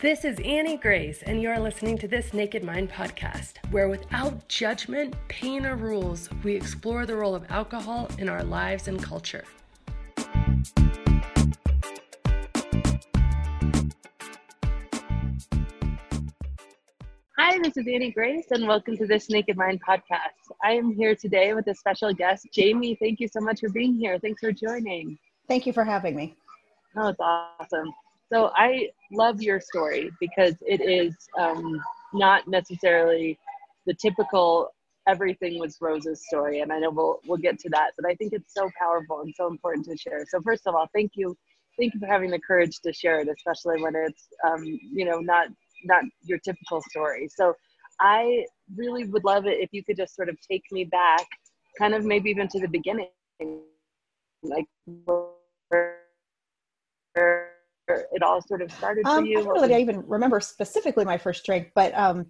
This is Annie Grace, and you are listening to this Naked Mind podcast, where without judgment, pain, or rules, we explore the role of alcohol in our lives and culture. Hi, this is Annie Grace, and welcome to this Naked Mind podcast. I am here today with a special guest, Jamie. Thank you so much for being here. Thanks for joining. Thank you for having me. Oh, it's awesome. So I love your story because it is um, not necessarily the typical everything was roses story, and I know we'll we'll get to that. But I think it's so powerful and so important to share. So first of all, thank you, thank you for having the courage to share it, especially when it's um, you know not not your typical story. So I really would love it if you could just sort of take me back, kind of maybe even to the beginning, like it all sort of started for um, you? I don't know that I even remember specifically my first drink, but um,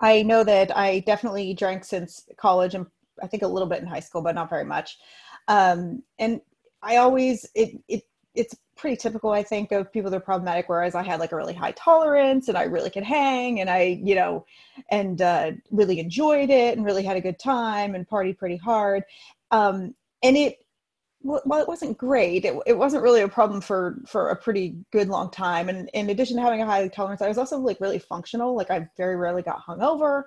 I know that I definitely drank since college and I think a little bit in high school, but not very much. Um, and I always it it it's pretty typical, I think, of people that are problematic. Whereas I had like a really high tolerance and I really could hang and I, you know, and uh, really enjoyed it and really had a good time and partied pretty hard. Um, and it well, it wasn't great. It, it wasn't really a problem for for a pretty good long time. And in addition to having a high tolerance, I was also like really functional. Like I very rarely got hungover,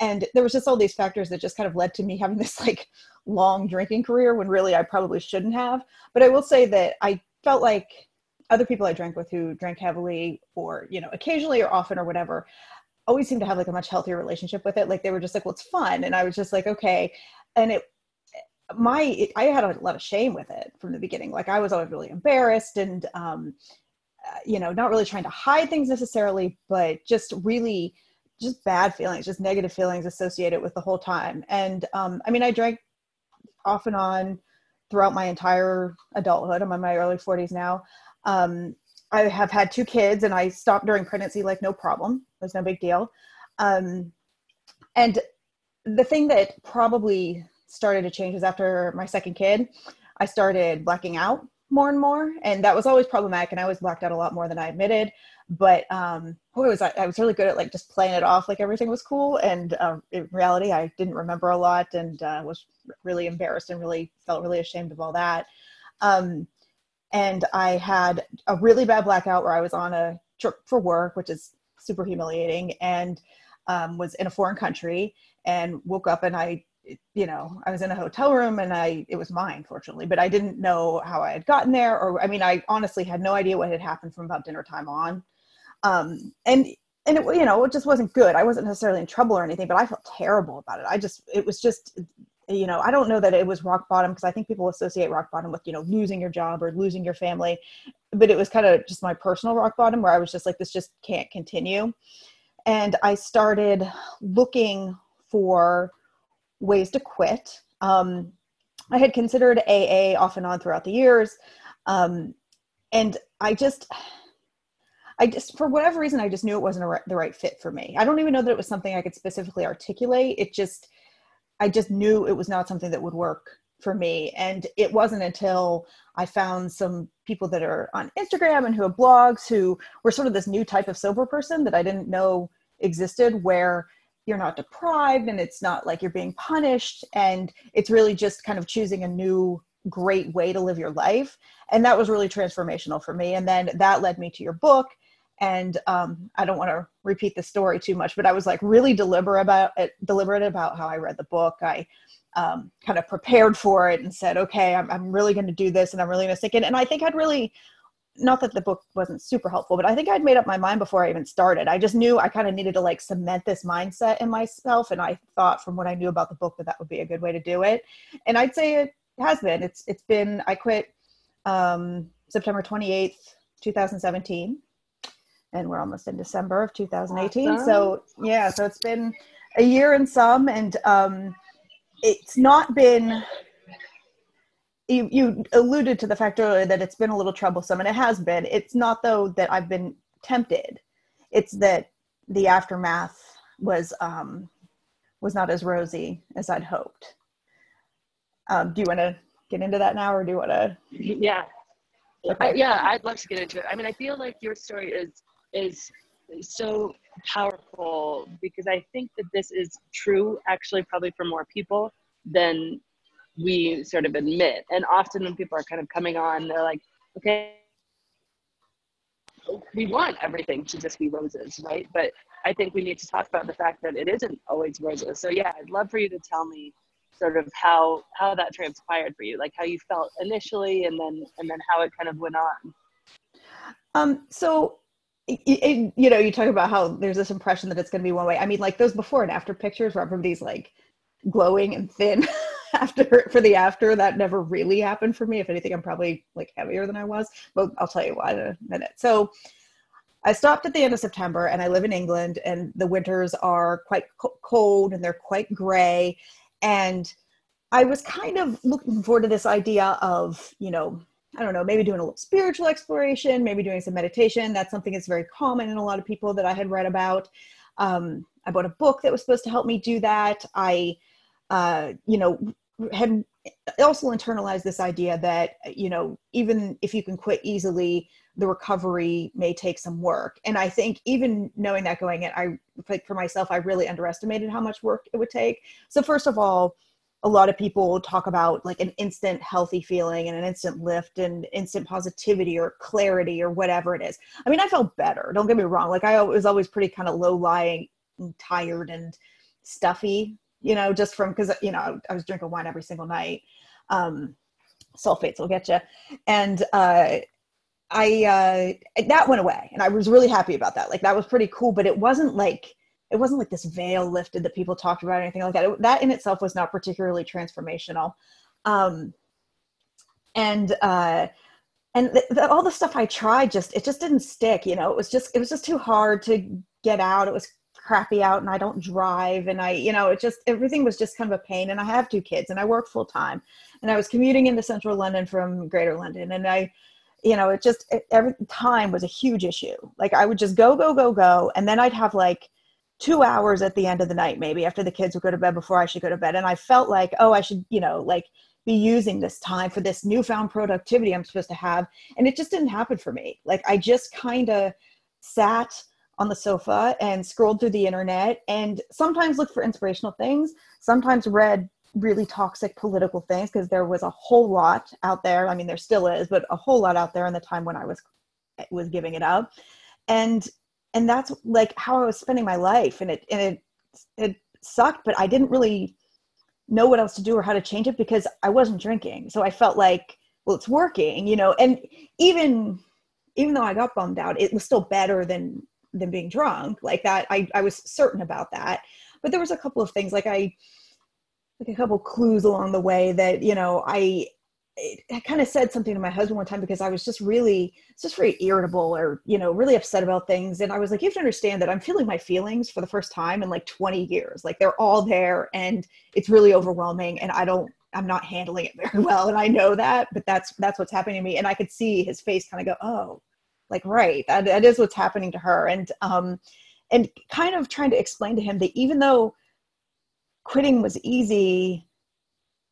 and there was just all these factors that just kind of led to me having this like long drinking career when really I probably shouldn't have. But I will say that I felt like other people I drank with who drank heavily or you know occasionally or often or whatever always seemed to have like a much healthier relationship with it. Like they were just like, well, it's fun, and I was just like, okay. And it my i had a lot of shame with it from the beginning. Like i was always really embarrassed and um uh, you know not really trying to hide things necessarily but just really just bad feelings just negative feelings associated with the whole time. And um i mean i drank off and on throughout my entire adulthood. I'm in my early 40s now. Um i have had two kids and i stopped during pregnancy like no problem. It was no big deal. Um and the thing that probably started to change was after my second kid, I started blacking out more and more, and that was always problematic. And I was blacked out a lot more than I admitted. But um, boy, was I, I was really good at like just playing it off like everything was cool. And uh, in reality, I didn't remember a lot and uh, was really embarrassed and really felt really ashamed of all that. Um, and I had a really bad blackout where I was on a trip for work, which is super humiliating, and um, was in a foreign country and woke up and I you know i was in a hotel room and i it was mine fortunately but i didn't know how i had gotten there or i mean i honestly had no idea what had happened from about dinner time on. Um and and it you know it just wasn't good. I wasn't necessarily in trouble or anything but i felt terrible about it. I just it was just you know i don't know that it was rock bottom because i think people associate rock bottom with you know losing your job or losing your family but it was kind of just my personal rock bottom where i was just like this just can't continue. And i started looking for ways to quit. Um, I had considered AA off and on throughout the years. Um, and I just, I just, for whatever reason, I just knew it wasn't re- the right fit for me. I don't even know that it was something I could specifically articulate. It just, I just knew it was not something that would work for me. And it wasn't until I found some people that are on Instagram and who have blogs who were sort of this new type of sober person that I didn't know existed where you're not deprived and it's not like you're being punished and it's really just kind of choosing a new great way to live your life. And that was really transformational for me. And then that led me to your book. And um, i don't want to repeat the story too much but i was like really deliberate about it deliberate about how i read the book. I um, kind of prepared for it and said okay i'm, I'm really going to do this and i'm really going to stick it and i think i'd really not that the book wasn't super helpful, but I think I'd made up my mind before I even started. I just knew I kind of needed to like cement this mindset in myself, and I thought from what I knew about the book that that would be a good way to do it. And I'd say it has been. It's it's been. I quit um, September twenty eighth, two thousand seventeen, and we're almost in December of two thousand eighteen. Awesome. So yeah, so it's been a year and some, and um, it's not been you, you alluded to the fact earlier that it's been a little troublesome and it has been. It's not though that i've been tempted. It's that the aftermath was um was not as rosy as i'd hoped. Um do you want to get into that now or do you want to yeah okay. I, yeah i'd love to get into it. I mean i feel like your story is is so powerful because I think that this is true actually probably for more people than we sort of admit. And often when people are kind of coming on, they're like, okay, we want everything to just be roses, right? But I think we need to talk about the fact that it isn't always roses. So yeah, I'd love for you to tell me sort of how how that transpired for you, like how you felt initially, and then and then how it kind of went on. Um, so it, it, you know, you talk about how there's this impression that it's going to be one way. I mean, like those before and after pictures where everybody's like glowing and thin after for the after that never really happened for me if anything i'm probably like heavier than i was but i'll tell you why in a minute so i stopped at the end of september and i live in england and the winters are quite cold and they're quite gray and i was kind of looking forward to this idea of you know I don't know, maybe doing a little spiritual exploration, maybe doing some meditation. That's something that's very common in a lot of people that I had read about. Um, I bought a book that was supposed to help me do that. I uh, you know, had also internalized this idea that, you know, even if you can quit easily, the recovery may take some work. And I think even knowing that going in, I like for myself, I really underestimated how much work it would take. So first of all, a lot of people talk about like an instant healthy feeling and an instant lift and instant positivity or clarity or whatever it is. I mean, I felt better. Don't get me wrong. Like I was always pretty kind of low lying, tired and stuffy you know, just from because you know I was drinking wine every single night. Um, sulfates will get you, and uh, I uh, that went away, and I was really happy about that. Like that was pretty cool, but it wasn't like it wasn't like this veil lifted that people talked about or anything like that. It, that in itself was not particularly transformational. Um, and uh, and all the stuff I tried just it just didn't stick. You know, it was just it was just too hard to get out. It was crappy out and I don't drive and I, you know, it just everything was just kind of a pain. And I have two kids and I work full time and I was commuting into central London from greater London and I, you know, it just it, every time was a huge issue. Like I would just go, go, go, go. And then I'd have like two hours at the end of the night, maybe after the kids would go to bed before I should go to bed. And I felt like, oh, I should, you know, like be using this time for this newfound productivity I'm supposed to have. And it just didn't happen for me. Like I just kind of sat on the sofa and scrolled through the internet and sometimes looked for inspirational things, sometimes read really toxic political things because there was a whole lot out there. I mean, there still is, but a whole lot out there in the time when I was was giving it up. And and that's like how I was spending my life and it and it it sucked, but I didn't really know what else to do or how to change it because I wasn't drinking. So I felt like, well, it's working, you know, and even even though I got bummed out, it was still better than than being drunk like that I, I was certain about that but there was a couple of things like i like a couple clues along the way that you know i I kind of said something to my husband one time because I was just really, just very irritable or, you know, really upset about things. And I was like, you have to understand that I'm feeling my feelings for the first time in like 20 years. Like they're all there and it's really overwhelming. And I don't, I'm not handling it very well. And I know that, but that's, that's what's happening to me. And I could see his face kind of go, oh, like right that, that is what's happening to her. And um and kind of trying to explain to him that even though quitting was easy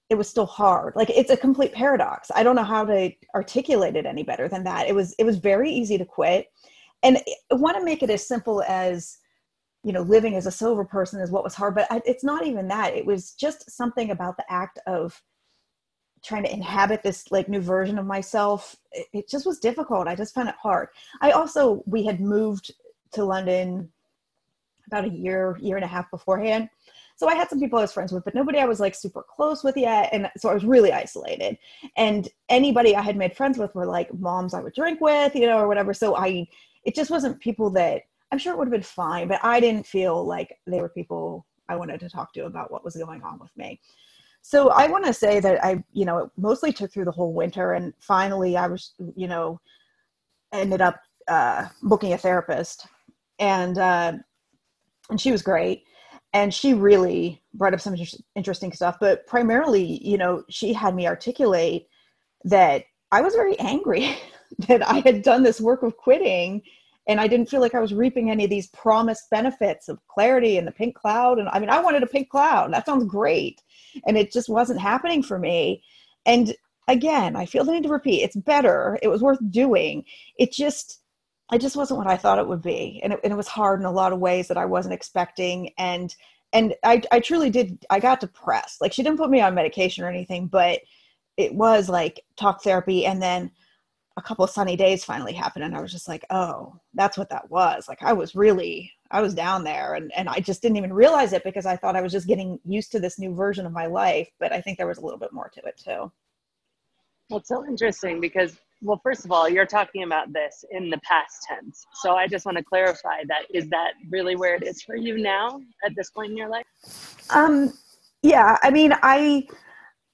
it was still hard. Like it's a complete paradox. I don't know how to articulate it any better than that. It was it was very easy to quit. And i want to make it as simple as you know living as a sober person is what was hard but I, it's not even that. It was just something about the act of trying to inhabit this like new version of myself it, it, just was difficult. I just found it hard. I also we had moved to london about a year year and a half beforehand. So i had some people i was friends with but nobody i was like super close with yet and so i was really isolated. And anybody i had made friends with were like moms i would drink with you know or whatever. So i it just wasn't people that i'm sure it would have been fine but i didn't feel like they were people i wanted to talk to about what was going on with me so I want to say that I, you know, it mostly took through the whole winter, and finally I was, you know, ended up uh, booking a therapist, and uh, and she was great, and she really brought up some interesting stuff. But primarily, you know, she had me articulate that I was very angry that I had done this work of quitting and I didn't feel like I was reaping any of these promised benefits of clarity and the pink cloud. And I mean, I wanted a pink cloud. That sounds great. And it just wasn't happening for me. And again, I feel the need to repeat it's better. It was worth doing. It just, it just wasn't what I thought it would be. And it, and it was hard in a lot of ways that I wasn't expecting. And, and I, I truly did, I got depressed. Like she didn't put me on medication or anything, but it was like talk therapy. And then a couple of sunny days finally happened. And I was just like, oh, that's what that was. Like I was really, I was down there and, and I just didn't even realize it because I thought I was just getting used to this new version of my life. But I think there was a little bit more to it too. That's so interesting because well, first of all, you're talking about this in the past tense. So I just want to clarify that is that really where it is for you now at this point in your life? Um, yeah, I mean, I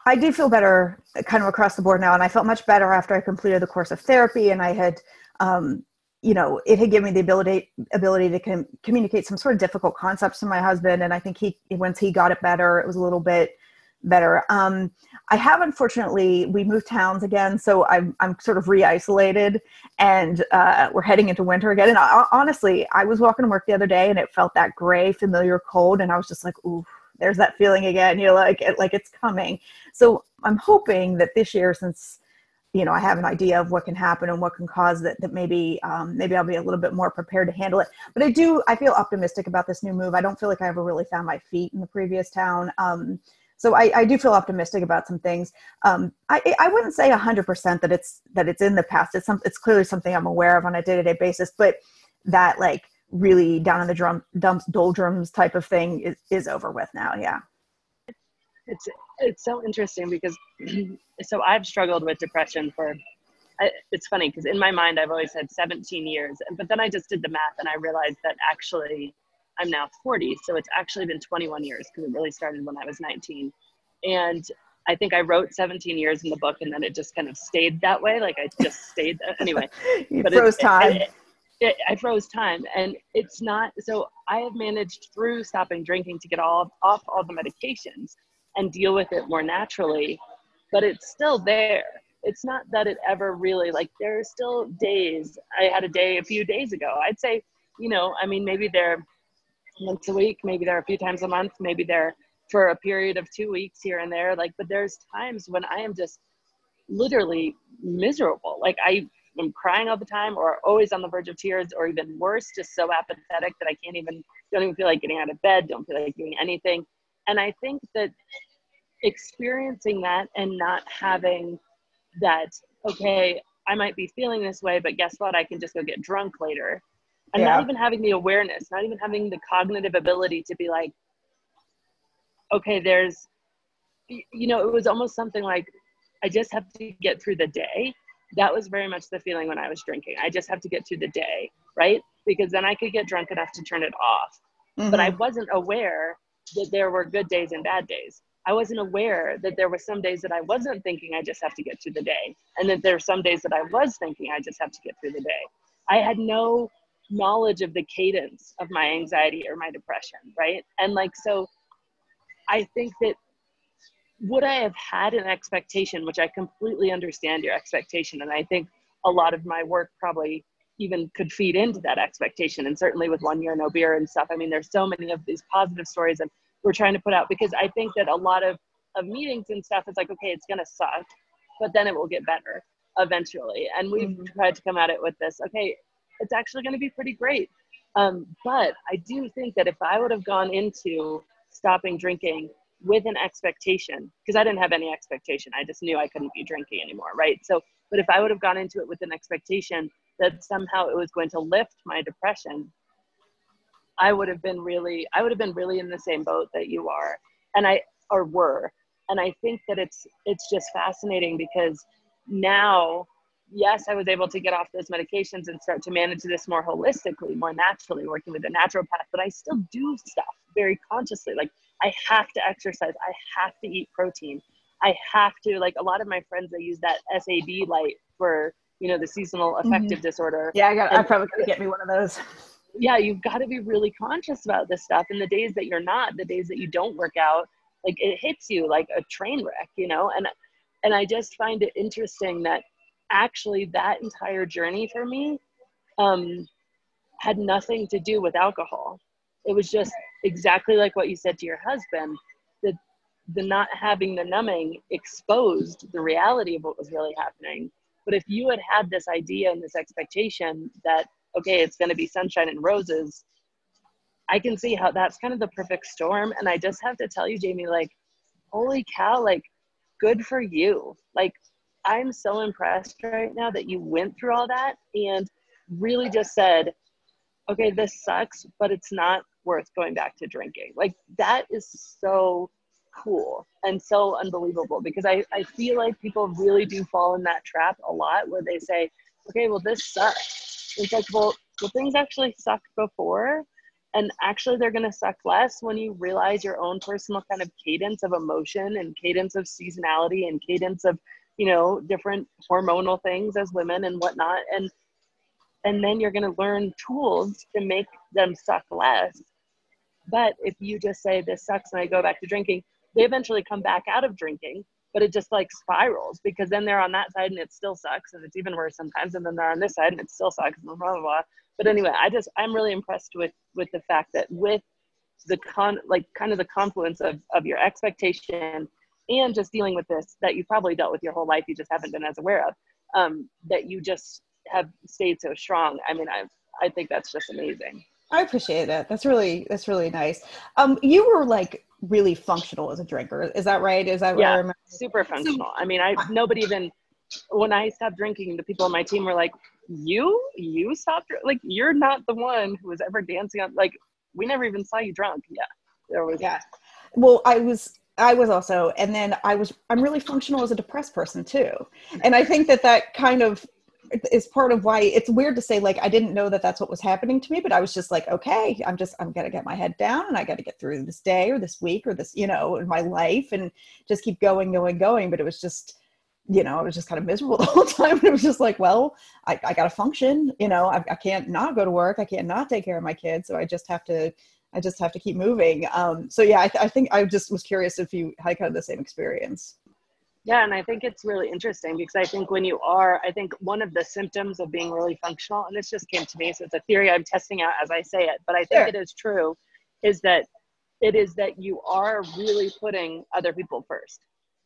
I do feel better kind of across the board now, and I felt much better after I completed the course of therapy, and I had, um, you know, it had given me the ability ability to com- communicate some sort of difficult concepts to my husband, and I think he once he got it better, it was a little bit better. Um, I have unfortunately we moved towns again, so I'm I'm sort of re-isolated, and uh, we're heading into winter again. And I, honestly, I was walking to work the other day, and it felt that gray, familiar cold, and I was just like, ooh, there's that feeling again. You're like, like it's coming. So I'm hoping that this year, since you know I have an idea of what can happen and what can cause that, that maybe um, maybe I'll be a little bit more prepared to handle it. But I do I feel optimistic about this new move. I don't feel like I ever really found my feet in the previous town. Um, so I, I do feel optimistic about some things. Um, I, I wouldn't say hundred percent that it's that it's in the past. It's some, it's clearly something I'm aware of on a day to day basis, but that like really down in the drum dumps doldrums type of thing is, is over with now. Yeah. It's, it's so interesting because so I've struggled with depression for I, it's funny because in my mind I've always had 17 years, but then I just did the math and I realized that actually I'm now 40, so it's actually been 21 years because it really started when I was 19. And I think I wrote 17 years in the book, and then it just kind of stayed that way. Like I just stayed anyway. you but froze it, time. It, it, I froze time, and it's not. So I have managed through stopping drinking to get all off all the medications and deal with it more naturally, but it's still there. It's not that it ever really like. There are still days. I had a day a few days ago. I'd say, you know, I mean, maybe they're once a week maybe they're a few times a month maybe they're for a period of two weeks here and there like but there's times when i am just literally miserable like i am crying all the time or always on the verge of tears or even worse just so apathetic that i can't even don't even feel like getting out of bed don't feel like doing anything. And i think that experiencing that and not having that okay i might be feeling this way but guess what? I can just go get drunk later. And yeah. not even having the awareness not even having the cognitive ability to be like okay there's you know it was almost something like i just have to get through the day that was very much the feeling when i was drinking i just have to get through the day right because then i could get drunk enough to turn it off mm-hmm. but i mm-hmm. wasn't aware that there were good days and bad days i wasn't aware that there were some days that i wasn't thinking i just have to get through the day and that there are some days that i was thinking i just have to get through the day i had no knowledge of the cadence of my anxiety or my depression, right? And like, so I think that would I have had an expectation, which I completely understand your expectation, and I think a lot of my work probably even could feed into that expectation. And certainly with one year no beer and stuff, I mean, there's so many of these positive stories that we're trying to put out because I think that a lot of of meetings and stuff is like, okay, it's gonna suck, but then it will get better eventually. And we've mm-hmm. tried to come at it with this, okay, it's actually going to be pretty great. Um, but I do think that if I would have gone into stopping drinking with an expectation, because I didn't have any expectation, I just knew I couldn't be drinking anymore, right? So, but if I would have gone into it with an expectation that somehow it was going to lift my depression, I would have been really, I would have been really in the same boat that you are, and I or were, and I think that it's it's just fascinating because now yes, I was able to get off those medications and start to manage this more holistically, more naturally, working with a naturopath, but I still do stuff very consciously. Like I have to exercise, I have to eat protein. I have to like a lot of my friends they use that SAD light for you know the seasonal mm-hmm. affective mm-hmm. disorder. Yeah, I got. I probably could get me one of those. Yeah, you've got to be really conscious about this stuff. And the days that you're not, the days that you don't work out, like it hits you like a train wreck, you know. And and I just find it interesting that actually that entire journey for me um, had nothing to do with alcohol. It was just exactly like what you said to your husband. that the not having the numbing exposed the reality of what was really happening. But if you had had this idea and this expectation that okay, it's going to be sunshine and roses. I can see how that's kind of the perfect storm. And I just have to tell you, Jamie, like, holy cow, like, good for you. Like, I'm so impressed right now that you went through all that and really just said, okay, this sucks, but it's not worth going back to drinking. Like, that is so cool and so unbelievable because I, I feel like people really do fall in that trap a lot where they say, okay, well, this sucks. It's like, well, well, things actually sucked before. And actually, they're going to suck less when you realize your own personal kind of cadence of emotion and cadence of seasonality and cadence of, you know, different hormonal things as women and whatnot. And and then you're going to learn tools to make them suck less. But if you just say this sucks and I go back to drinking, they eventually come back out of drinking but it just like spirals because then they're on that side and it still sucks and it's even worse sometimes and then they're on this side and it still sucks and blah blah blah. But anyway i just i'm really impressed with with the fact that with the con like kind of the confluence of of your expectation and just dealing with this that you probably dealt with your whole life you just haven't been as aware of um, that you just have stayed so strong i mean i i think that's just amazing I appreciate it. That's really that's really nice. Um, you were like really functional as a drinker. Is that right? Is that yeah, super functional. I mean, I nobody even when I stopped drinking, the people on my team were like, "You, you stopped? Like, you're not the one who was ever dancing on. Like, we never even saw you drunk. Yeah, there was. Yeah. Well, I was. I was also, and then I was. I'm really functional as a depressed person too, and I think that that kind of is part of why it's weird to say like i didn't know that that's what was happening to me but i was just like okay i'm just i'm gonna get my head down and i gotta get through this day or this week or this you know in my life and just keep going going going. But it was just you know i was just kind of miserable the whole time. And it was just like well i, I gotta function you know I, I can't not go to work. I can't not take care of my kids. So i just have to i just have to keep moving. Um so yeah i, th- I think i just was curious if you had kind of the same experience yeah, and I think it's really interesting because I think when you are, I think one of the symptoms of being really functional, and this just came to me, so it's a theory I'm testing out as I say it, but I think sure. it is true, is that it is that you are really putting other people first.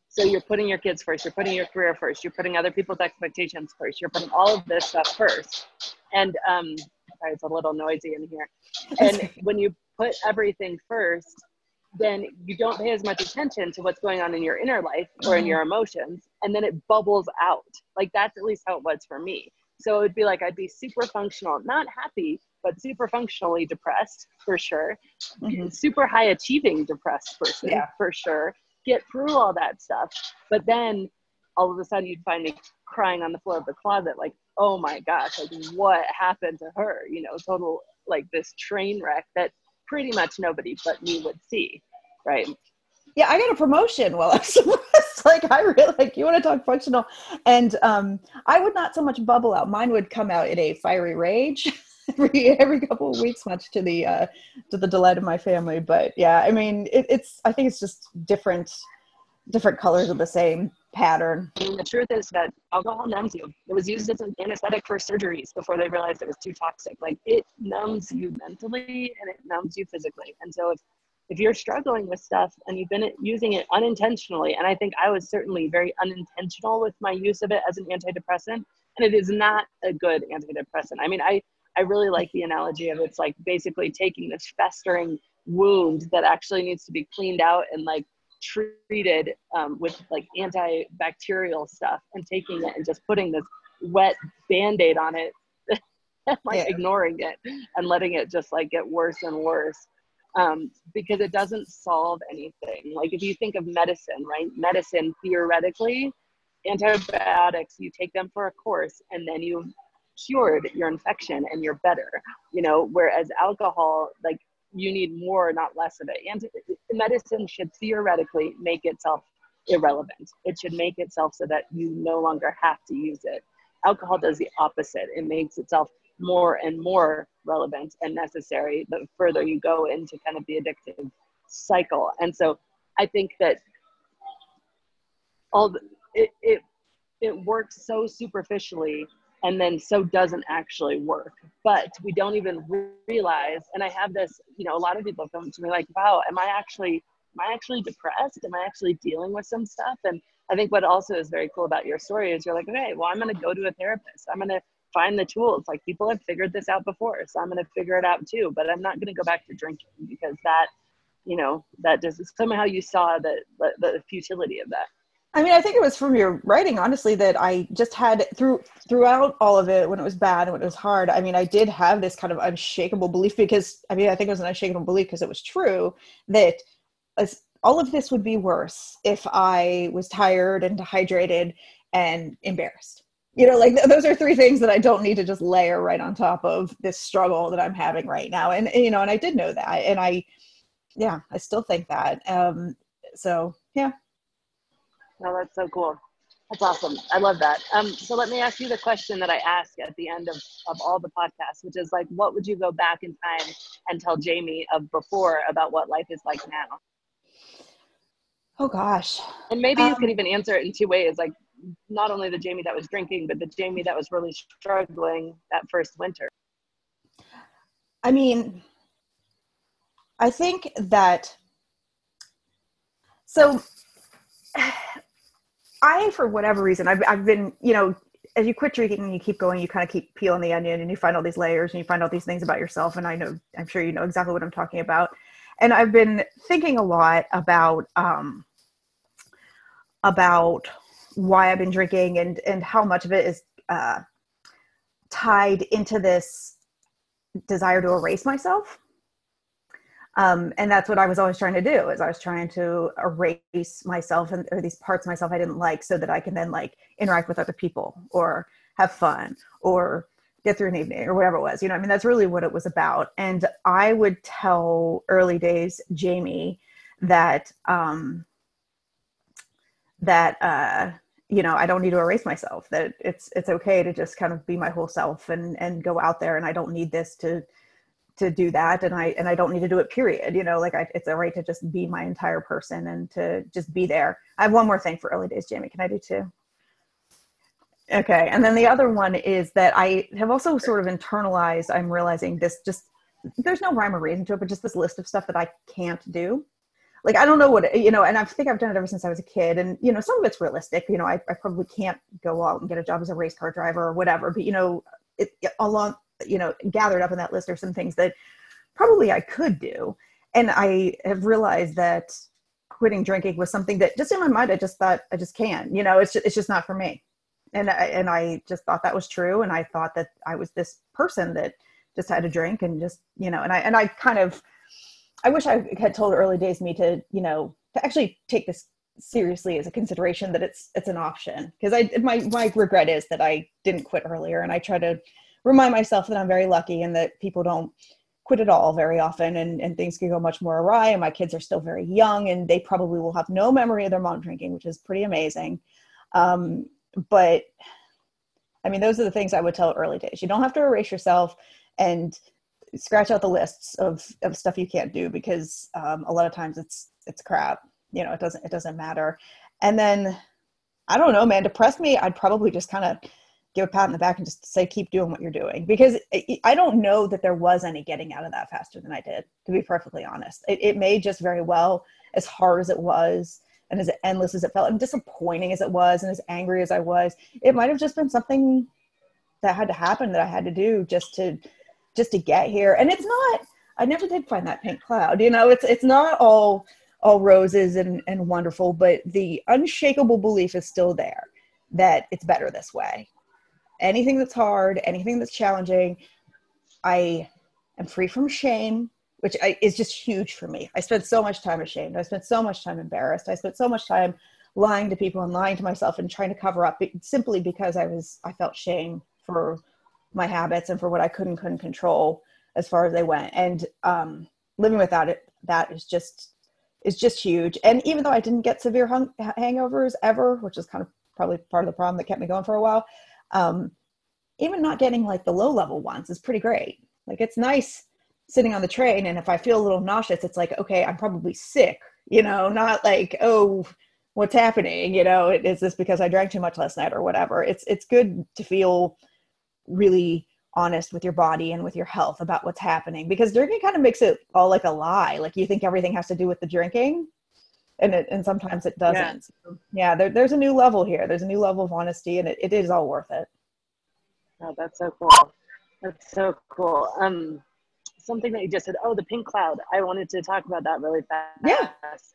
So you're putting your kids first, you're putting your career first, you're putting other people's expectations first, you're putting all of this stuff first. And um, sorry, it's a little noisy in here. And when you put everything first, then you don't pay as much attention to what's going on in your inner life or in your mm-hmm. emotions and then it bubbles out like that's at least how it was for me so it'd be like i'd be super functional not happy but super functionally depressed for sure mm-hmm. super high achieving depressed person yeah. for sure get through all that stuff but then all of a sudden you'd find me crying on the floor of the closet like oh my gosh like what happened to her you know total like this train wreck that pretty much nobody but me would see, right? Yeah, I got a promotion while I was like, I really like you want to talk functional, and um, I would not so much bubble out. Mine would come out in a fiery rage. every every couple of weeks, much to the uh, to the delight of my family. But yeah, I mean, it, it's I think it's just different different colors of the same pattern. And the truth is that alcohol numbs you. It was used as an anesthetic for surgeries before they realized it was too toxic. Like it numbs you mentally and it numbs you physically. And so if if you're struggling with stuff and you've been using it unintentionally, and I think I was certainly very unintentional with my use of it as an antidepressant, and it is not a good antidepressant. I mean, I I really like the analogy of it's like basically taking this festering wound that actually needs to be cleaned out and like treated um, with like antibacterial stuff and taking it and just putting this wet band-aid on it like yeah. ignoring it and letting it just like get worse and worse um, because it doesn't solve anything. Like if you think of medicine right? Medicine theoretically antibiotics you take them for a course and then you cured your infection and you're better you know? Whereas alcohol like you need more, not less of it. And medicine should theoretically make itself irrelevant. It should make itself so that you no longer have to use it. Alcohol does the opposite. It makes itself more and more relevant and necessary the further you go into kind of the addictive cycle. And so I think that all the, it, it it works so superficially and then so doesn't actually work but we don't even realize and i have this you know a lot of people come to me like wow am i actually am i actually depressed am i actually dealing with some stuff and i think what also is very cool about your story is you're like okay well i'm going to go to a therapist i'm going to find the tools. Like people have figured this out before, so I'm going to figure it out too. But I'm not going to go back to drinking because that, you know, that just somehow you saw the, the, the futility of that. I mean, I think it was from your writing, honestly, that I just had through throughout all of it when it was bad and when it was hard. I mean, I did have this kind of unshakable belief because I mean, I think it was an unshakable belief because it was true that as, all of this would be worse if I was tired and dehydrated and embarrassed. You know, like th- those are three things that I don't need to just layer right on top of this struggle that I'm having right now. And, and you know, and I did know that, and I, yeah, I still think that. Um, so yeah, no, that's so cool. That's awesome. I love that. Um, so let me ask you the question that I ask at the end of, of all the podcasts, which is like, what would you go back in time and tell Jamie of before about what life is like now? Oh gosh. And maybe um, you could even answer it in two ways, like not only the Jamie that was drinking, but the Jamie that was really struggling that first winter. I mean, I think that so I, for whatever reason, I've, I've been, you know, as you quit drinking and you keep going, you kind of keep peeling the onion and you find all these layers and you find all these things about yourself. And I know, I'm sure you know exactly what I'm talking about. And I've been thinking a lot about, um, about why I've been drinking and, and how much of it is, uh, tied into this desire to erase myself um, and that's what I was always trying to do is I was trying to erase myself and or these parts of myself I didn't like so that I can then like interact with other people or have fun or get through an evening or whatever it was. You know, I mean that's really what it was about. And I would tell early days Jamie that um that uh you know, I don't need to erase myself, that it's it's okay to just kind of be my whole self and and go out there and I don't need this to to do that and i and i don't need to do it period you know like I, it's a right to just be my entire person and to just be there. I have one more thing for early days jamie. Can i do two? Okay and then the other one is that i have also sort of internalized i'm realizing this just there's no rhyme or reason to it but just this list of stuff that i can't do. Like i don't know what you know and i think i've done it ever since i was a kid and you know some of it's realistic you know i, I probably can't go out and get a job as a race car driver or whatever but you know it, along you know gathered up in that list are some things that probably i could do. And i have realized that quitting drinking was something that just in my mind i just thought i just can't you know it's just, it's just not for me. And I, and I just thought that was true. And i thought that i was this person that just had to drink and just you know and i and i kind of i wish i had told early days me to you know to actually take this seriously as a consideration that it's it's an option. Because i my my regret is that i didn't quit earlier and i try to remind myself that I'm very lucky and that people don't quit at all very often and, and things can go much more awry and my kids are still very young and they probably will have no memory of their mom drinking which is pretty amazing. Um, but i mean those are the things i would tell early days. You don't have to erase yourself and scratch out the lists of, of stuff you can't do because um, a lot of times it's it's crap. You know it doesn't it doesn't matter. And then i don't know man depressed me i'd probably just kind of give a pat on the back and just say keep doing what you're doing. Because i don't know that there was any getting out of that faster than i did to be perfectly honest. It, it may just very well as hard as it was and as endless as it felt and disappointing as it was and as angry as i was it might have just been something that had to happen that i had to do just to just to get here. And it's not i never did find that pink cloud you know? It's it's not all all roses and and wonderful but the unshakable belief is still there that it's better this way anything that's hard, anything that's challenging, I am free from shame, which I, is just huge for me. I spent so much time ashamed. I spent so much time embarrassed. I spent so much time lying to people and lying to myself and trying to cover up simply because I was I felt shame for my habits and for what I couldn't couldn't control as far as they went. And um, living without it that is just is just huge. And even though I didn't get severe hung- hangovers ever, which is kind of probably part of the problem that kept me going for a while, um, even not getting like the low level ones is pretty great. Like it's nice sitting on the train and if I feel a little nauseous, it's like, okay, I'm probably sick, you know, not like, oh, what's happening? You know, is this because I drank too much last night or whatever? It's it's good to feel really honest with your body and with your health about what's happening because drinking kind of makes it all like a lie. Like you think everything has to do with the drinking and it, and sometimes it doesn't. Yeah, yeah there, there's a new level here. There's a new level of honesty, and it, it is all worth it. Oh, that's so cool. That's so cool. Um, something that you just said. Oh, the pink cloud. I wanted to talk about that really fast. Yeah.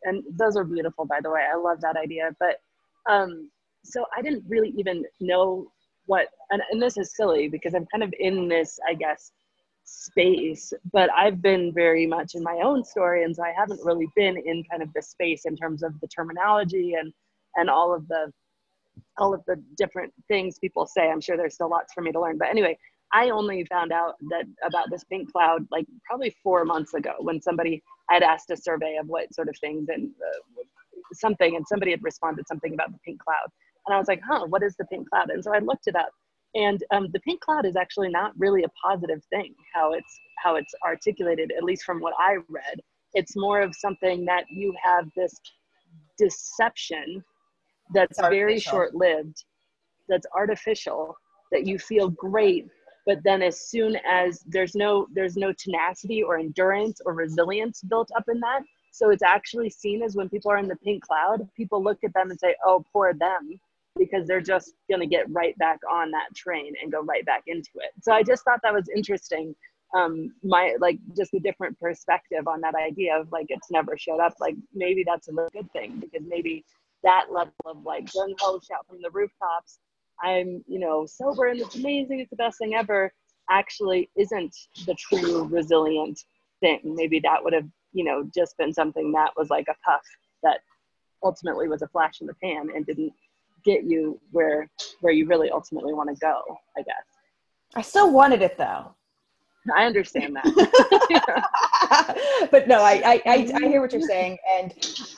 And those are beautiful, by the way. I love that idea. But um, so I didn't really even know what, and, and this is silly because I'm kind of in this, I guess, space, but I've been very much in my own story. And so I haven't really been in kind of the space in terms of the terminology and, and all of the, all of the different things people say. I'm sure there's still lots for me to learn. But anyway, I only found out that about this pink cloud like probably four months ago when somebody had asked a survey of what sort of things and uh, something, and somebody had responded something about the pink cloud. And I was like, huh, what is the pink cloud? And so I looked it up. And um, the pink cloud is actually not really a positive thing, how it's how it's articulated, at least from what I read. It's more of something that you have this deception that's very short-lived, that's artificial, that you feel great but then as soon as there's no there's no tenacity or endurance or resilience built up in that so it's actually seen as when people are in the pink cloud people look at them and say oh poor them because they're just going to get right back on that train and go right back into it so i just thought that was interesting um my like just a different perspective on that idea of like it's never showed up like maybe that's a good thing because maybe that level of like gung ho shout from the rooftops I'm, you know, sober and it's amazing, it's the best thing ever, actually isn't the true resilient thing. Maybe that would have, you know, just been something that was like a puff that ultimately was a flash in the pan and didn't get you where where you really ultimately want to go, I guess. I still wanted it though. I understand that. but no, I, I, I, I hear what you're saying. And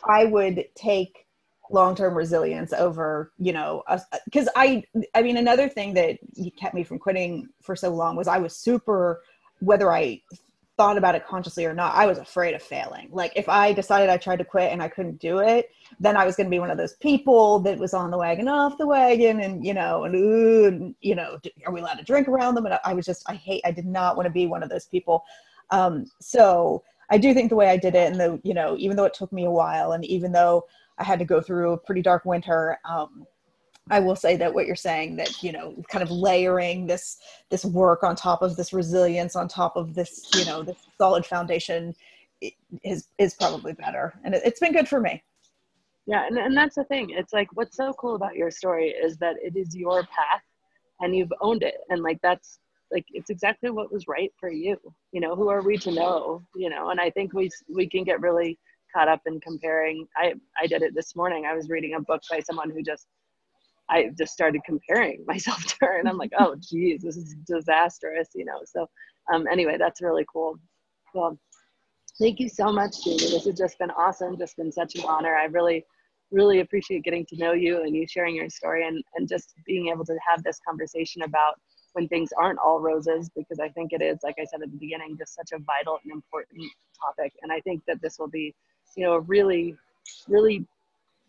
I would take long-term resilience over you know because i i mean another thing that kept me from quitting for so long was i was super whether i thought about it consciously or not i was afraid of failing like if i decided i tried to quit and i couldn't do it then i was going to be one of those people that was on the wagon off the wagon and you know and, ooh, and you know are we allowed to drink around them and i was just i hate i did not want to be one of those people um so i do think the way i did it and the you know even though it took me a while and even though I had to go through a pretty dark winter. Um, I will say that what you're saying that you know, kind of layering this this work on top of this resilience, on top of this you know this solid foundation, is is probably better, and it, it's been good for me. Yeah, and, and that's the thing. It's like what's so cool about your story is that it is your path, and you've owned it, and like that's like it's exactly what was right for you. You know, who are we to know? You know, and I think we we can get really caught up in comparing. I, I did it this morning. I was reading a book by someone who just, I just started comparing myself to her and I'm like, oh geez, this is disastrous, you know? So um, anyway, that's really cool. Well, thank you so much, Julie. This has just been awesome. Just been such an honor. I really, really appreciate getting to know you and you sharing your story and, and just being able to have this conversation about when things aren't all roses because I think it is, like I said at the beginning, just such a vital and important topic. And I think that this will be you know, a really, really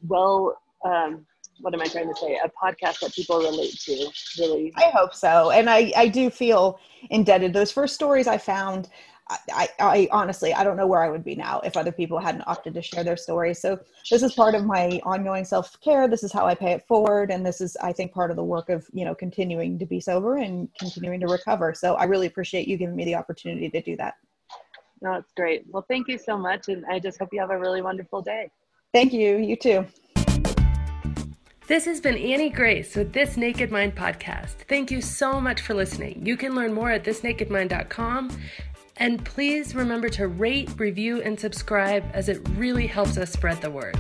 well, um, what am I trying to say? A podcast that people relate to, really. I hope so. And I, I do feel indebted. Those first stories I found, I, I, honestly, I don't know where I would be now if other people hadn't opted to share their stories. So this is part of my ongoing self care. This is how I pay it forward, and this is, I think, part of the work of you know continuing to be sober and continuing to recover. So I really appreciate you giving me the opportunity to do that. No, it's great. Well, thank you so much. And I just hope you have a really wonderful day. Thank you. You too. This has been Annie Grace with This Naked Mind podcast. Thank you so much for listening. You can learn more at thisnakedmind.com. And please remember to rate, review, and subscribe as it really helps us spread the word.